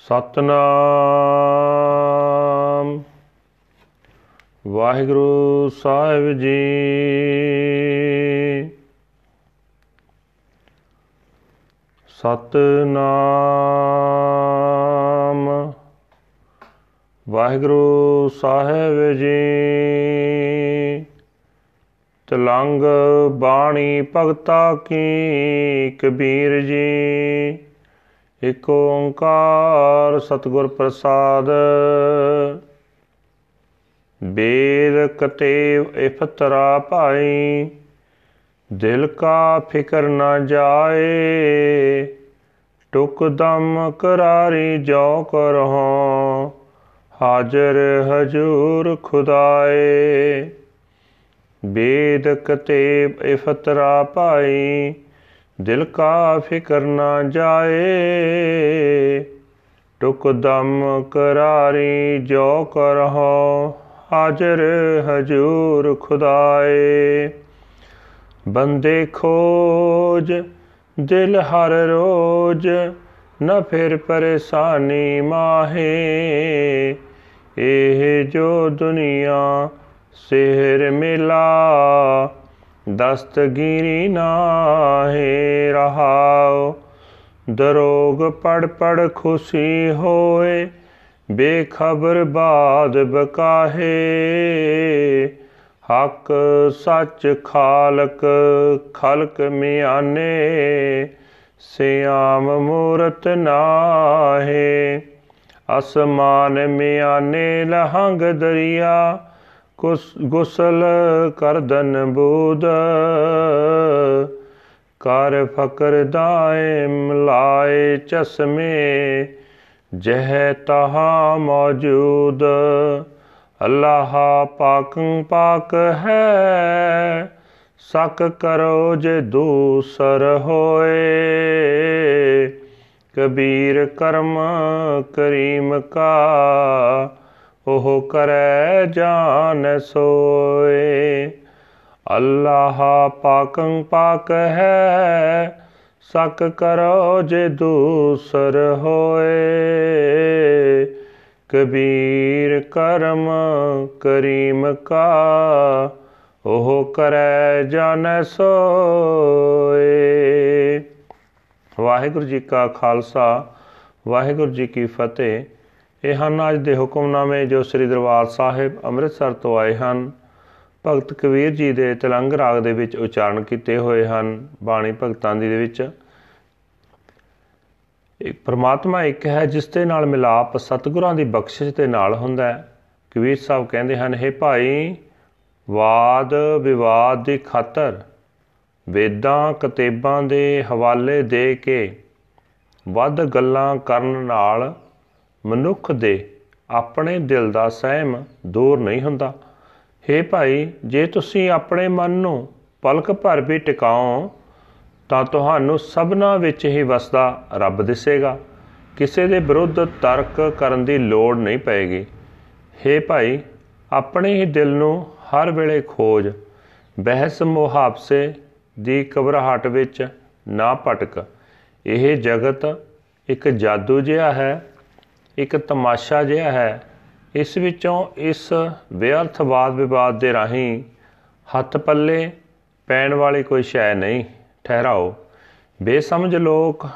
ਸਤਨਾਮ। ਵਾਹਿਗੁਰੂ ਸਾਹਿਬ ਜੀ। ਸਤਨਾਮ। ਵਾਹਿਗੁਰੂ ਸਾਹਿਬ ਜੀ। ਤਲੰਗ ਬਾਣੀ ਭਗਤਾ ਕੀ ਕਬੀਰ ਜੀ। ਇਕ ਓੰਕਾਰ ਸਤਿਗੁਰ ਪ੍ਰਸਾਦ। ਬੇਦ ਕਤੇਵ ਇਫਤਰਾ ਭਾਈ, ਦਿਲ ਕਾ ਫਿਕਰ ਨਾ ਜਾਏ, ਟੁਕ ਦਮ ਕਰਾਰੀ ਜੋ ਕਰਹੁ ਹਾਜ਼ਰ ਹਜੂਰ ਖੁਦਾਏ। ਬੇਦ ਕਤੇਬ ਇਫਤਰਾ ਭਾਈ ਦਿਲ ਕਾ ਫਿਕਰ ਨਾ ਜਾਏ। ਟੁਕ ਦਮ ਕਰਾਰੀ ਜੋ ਕਰਹੁ ਹਾਜ਼ਰ ਹਜੂਰ ਖੁਦਾਏ। ਬੰਦੇ ਖੋਜ, ਦਿਲ ਹਰ ਰੋਜ, ਨ ਫਿਰ ਪਰੇਸ਼ਾਨੀ ਮਾਹੇ। ਇਹ ਜੋ ਦੁਨੀਆ ਸਿਹਰ ਮਿਲਾ, ਦਸਤਗੀਰੀ ਨਾਹੇ। ਰਹਾਓ ਦਰੋਗ ਪੜ ਪੜ ਖੁਸ਼ੀ ਹੋਏ, ਬੇਖਬਰ ਬਾਦ ਬਕਾਹੇ। ਹੱਕ ਸੱਚ ਖਾਲਕ, ਖਲਕ ਮਿਆਨੇ, ਸਿਆਮ ਮੂਰਤ ਨਾਹੇ। ਅਸਮਾਨ ਮਿਆਨੇ ਲਹੰਗ ਦਰਿਆ ਗੁਸਲ ਕਰਦਨ ਬੂਦ। ਕਰ ਫਕਰ ਦਾਇਮ ਲਾਏ ਚਸ਼ਮੇ, ਜਹ ਤਹਾ ਮੌਜੂਦ। ਅੱਲਾਹ ਪਾਕੰ ਪਾਕ ਹੈ, ਸਕ ਕਰੋ ਜੇ ਦੂਸਰ ਹੋਏ। ਕਬੀਰ ਕਰਮ ਕਰੀਮ ਕਾ, ਉਹ ਕਰੈ ਜਾਨ ਸੋਏ। ਅੱਲਾਹ ਪਾਕੰ ਪਾਕ ਹੈ, ਸਕ ਕਰੋ ਜੇ ਦੂਸਰ ਹੋਏ। ਕਬੀਰ ਕਰਮ ਕਰੀਮ ਕਾ, ਉਹ ਕਰੈ ਜਾਣੈ ਸੋਏ। ਵਾਹਿਗੁਰੂ ਜੀ ਕਾ ਖਾਲਸਾ, ਵਾਹਿਗੁਰੂ ਜੀ ਕੀ ਫਤਿਹ। ਇਹ ਹਨ ਅੱਜ ਦੇ ਹੁਕਮਨਾਮੇ ਜੋ ਸ੍ਰੀ ਦਰਬਾਰ ਸਾਹਿਬ ਅੰਮ੍ਰਿਤਸਰ ਤੋਂ ਆਏ ਹਨ। ਭਗਤ ਕਬੀਰ ਜੀ ਦੇ ਤਲੰਗ ਰਾਗ ਦੇ ਵਿੱਚ ਉਚਾਰਨ ਕੀਤੇ ਹੋਏ ਹਨ, ਬਾਣੀ ਭਗਤਾਂ ਦੀ ਦੇ ਵਿੱਚ। ਇੱਕ ਪ੍ਰਮਾਤਮਾ ਇੱਕ ਹੈ ਜਿਸ ਦੇ ਨਾਲ ਮਿਲਾਪ ਸਤਿਗੁਰਾਂ ਦੀ ਬਖਸ਼ਿਸ਼ ਦੇ ਨਾਲ ਹੁੰਦਾ ਹੈ। ਕਬੀਰ ਸਾਹਿਬ ਕਹਿੰਦੇ ਹਨ हे ਭਾਈ, ਵਾਦ ਵਿਵਾਦ ਦੀ ਖਾਤਰ ਵੇਦਾਂ ਕਤੇਬਾਂ ਦੇ ਹਵਾਲੇ ਦੇ ਕੇ ਵੱਧ ਗੱਲਾਂ ਕਰਨ ਨਾਲ ਮਨੁੱਖ ਦੇ ਆਪਣੇ ਦਿਲ ਦਾ ਸਹਿਮ ਦੂਰ ਨਹੀਂ ਹੁੰਦਾ। हे ਭਾਈ, ਜੇ ਤੁਸੀਂ ਆਪਣੇ ਮਨ ਨੂੰ ਪਲਕ ਭਰ ਵੀ ਟਿਕਾਓ, ਤਾਂ ਤੁਹਾਨੂੰ ਸਭਨਾ ਵਿੱਚ ਹੀ ਵਸਦਾ ਰੱਬ ਦਿਸੇਗਾ। ਕਿਸੇ ਦੇ ਵਿਰੁੱਧ ਤਰਕ ਕਰਨ ਦੀ ਲੋੜ ਨਹੀਂ ਪਏਗੀ। हे ਭਾਈ, ਆਪਣੇ ਹੀ ਦਿਲ ਨੂੰ ਹਰ ਵੇਲੇ ਖੋਜ। ਬਹਿਸ ਮੁਹਾਬਸੇ ਦੀ ਕਬਰਹਟ ਵਿੱਚ ਨਾ ਭਟਕ। ਇਹ ਜਗਤ ਇੱਕ ਜਾਦੂ ਜਿਹਾ ਹੈ, ਇੱਕ ਤਮਾਸ਼ਾ ਜਿਹਾ ਹੈ। ਇਸ ਵਿੱਚੋਂ ਇਸ ਵਿਅਰਥ ਵਾਦ ਵਿਵਾਦ ਦੇ ਰਾਹੀਂ ਹੱਥ ਪੱਲੇ ਪੈਣ ਵਾਲੀ ਕੋਈ ਸ਼ੈ ਨਹੀਂ ਠਹਿਰਾਓ। ਬੇਸਮਝ ਲੋਕ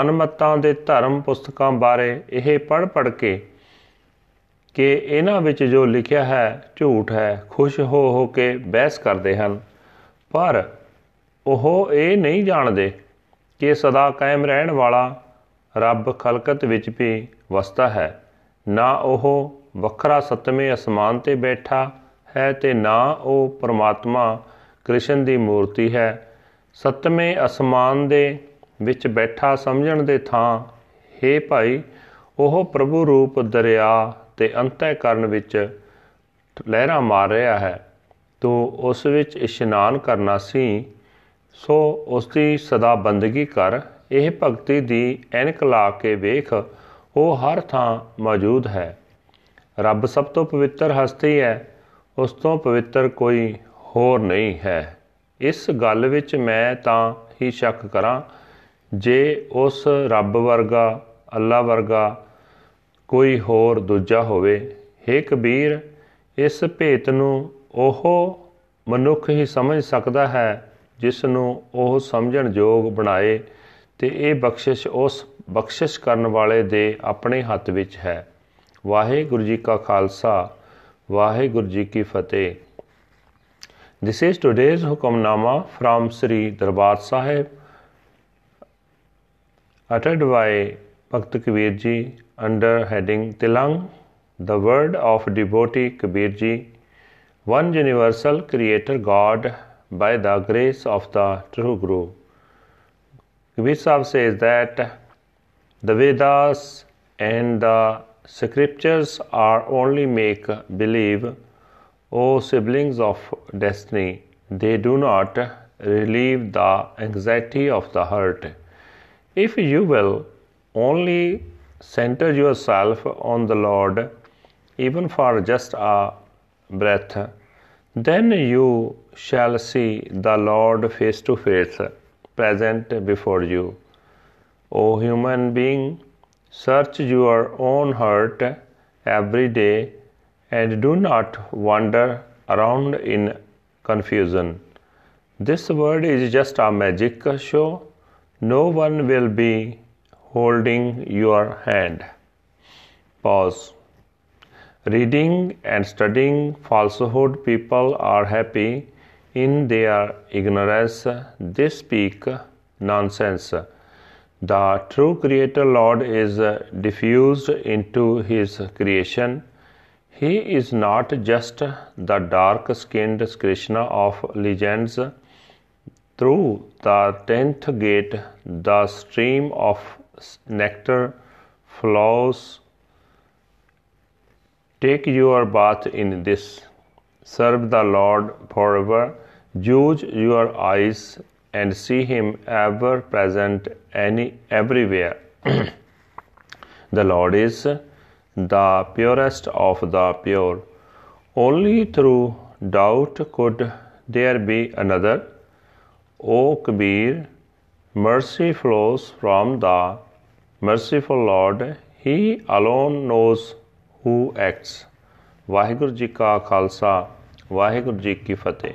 ਅਨਮਤਾਂ ਦੇ ਧਰਮ ਪੁਸਤਕਾਂ ਬਾਰੇ ਇਹ ਪੜ ਪੜ ਕੇ ਕਿ ਇਹਨਾਂ ਵਿੱਚ ਜੋ ਲਿਖਿਆ ਹੈ, ਝੂਠ ਹੈ, ਖੁਸ਼ ਹੋ ਹੋ ਕੇ ਬਹਿਸ ਕਰਦੇ ਹਨ। ਪਰ ਉਹ ਇਹ ਨਹੀਂ ਜਾਣਦੇ ਕਿ ਸਦਾ ਕਾਇਮ ਰਹਿਣ ਵਾਲਾ ਰੱਬ ਖਲਕਤ ਵਿੱਚ ਵੀ ਵਸਦਾ ਹੈ। ਨਾ ਉਹ ਵੱਖਰਾ ਸਤਵੇਂ ਅਸਮਾਨ ਤੇ ਬੈਠਾ ਹੈ ਤੇ ਨਾ ਉਹ ਪ੍ਰਮਾਤਮਾ ਕ੍ਰਿਸ਼ਨ ਦੀ ਮੂਰਤੀ ਹੈ। ਸਤਵੇਂ ਅਸਮਾਨ ਦੇ ਵਿੱਚ ਬੈਠਾ ਸਮਝਣ ਦੇ ਥਾਂ हे ਭਾਈ, ਉਹ ਪ੍ਰਭੂ ਰੂਪ ਦਰਿਆ ਤੇ ਅੰਤःਕਰਨ ਵਿੱਚ ਲਹਿਰਾਂ ਮਾਰ ਰਿਹਾ ਹੈ। ਤੋ ਉਸ ਵਿੱਚ ਇਸ਼ਨਾਨ ਕਰਨਾ ਸੀ, ਸੋ ਉਸ ਦੀ ਸਦਾ ਬੰਦਗੀ ਕਰ। ਇਹ ਭਗਤੀ ਦੀ ਐਨਕ ਲਾ ਕੇ ਵੇਖ, ਉਹ ਹਰ ਥਾਂ ਮੌਜੂਦ ਹੈ। ਰੱਬ ਸਭ ਤੋਂ ਪਵਿੱਤਰ ਹਸਤੀ ਹੈ, ਉਸ ਤੋਂ ਪਵਿੱਤਰ ਕੋਈ ਹੋਰ ਨਹੀਂ ਹੈ। ਇਸ ਗੱਲ ਵਿੱਚ ਮੈਂ ਤਾਂ ਹੀ ਸ਼ੱਕ ਕਰਾਂ, ਜੇ ਉਸ ਰੱਬ ਵਰਗਾ, ਅੱਲਾ ਵਰਗਾ ਕੋਈ ਹੋਰ ਦੂਜਾ ਹੋਵੇ। हे ਕਬੀਰ, ਇਸ ਭੇਤ ਨੂੰ ਉਹ ਮਨੁੱਖ ਹੀ ਸਮਝ ਸਕਦਾ ਹੈ ਜਿਸ ਨੂੰ ਉਹ ਸਮਝਣ ਯੋਗ ਬਣਾਏ ਤੇ ਇਹ ਬਖਸ਼ਿਸ਼ ਉਸ ਬਖਸ਼ਿਸ਼ ਕਰਨ ਵਾਲੇ ਦੇ ਆਪਣੇ ਹੱਥ ਵਿੱਚ ਹੈ। ਵਾਹਿਗੁਰੂ ਜੀ ਕਾ ਖਾਲਸਾ ਵਾਹਿਗੁਰੂ ਜੀ ਕੀ ਫਤਿਹ This is today's Hukamnama from Sri Darbar Sahib uttered by Bhakt Kabir Ji under heading Tilang, the word of devotee Kabir Ji, one universal creator God by the grace of the true Guru. Kabir Sahib says that the Vedas and the scriptures are only make believe, O siblings of destiny, they do not relieve the anxiety of the heart. If you will only center yourself on the Lord, even for just a breath, then you shall see the Lord face to face, present before you. O human being, search your own heart every day and do not wander around in confusion. This world is just a magic show. No one will be holding your hand. Pause. Reading and studying falsehood, people are happy in their ignorance. They speak nonsense. The true Creator Lord is uh, diffused into His creation. He is not just the dark skinned Krishna of legends. Through the tenth gate, the stream of nectar flows. Take your bath in this. Serve the Lord forever. Use your eyes and see Him ever present any everywhere. the Lord is the purest of the pure. Only through doubt could there be another. O Kabir, mercy flows from the merciful Lord. He alone knows who acts. Waheguru ji ਕਾ ਖਾਲਸਾ ਵਾਹਿਗੁਰੂ ਜੀ ਕੀ ਫਤਿਹ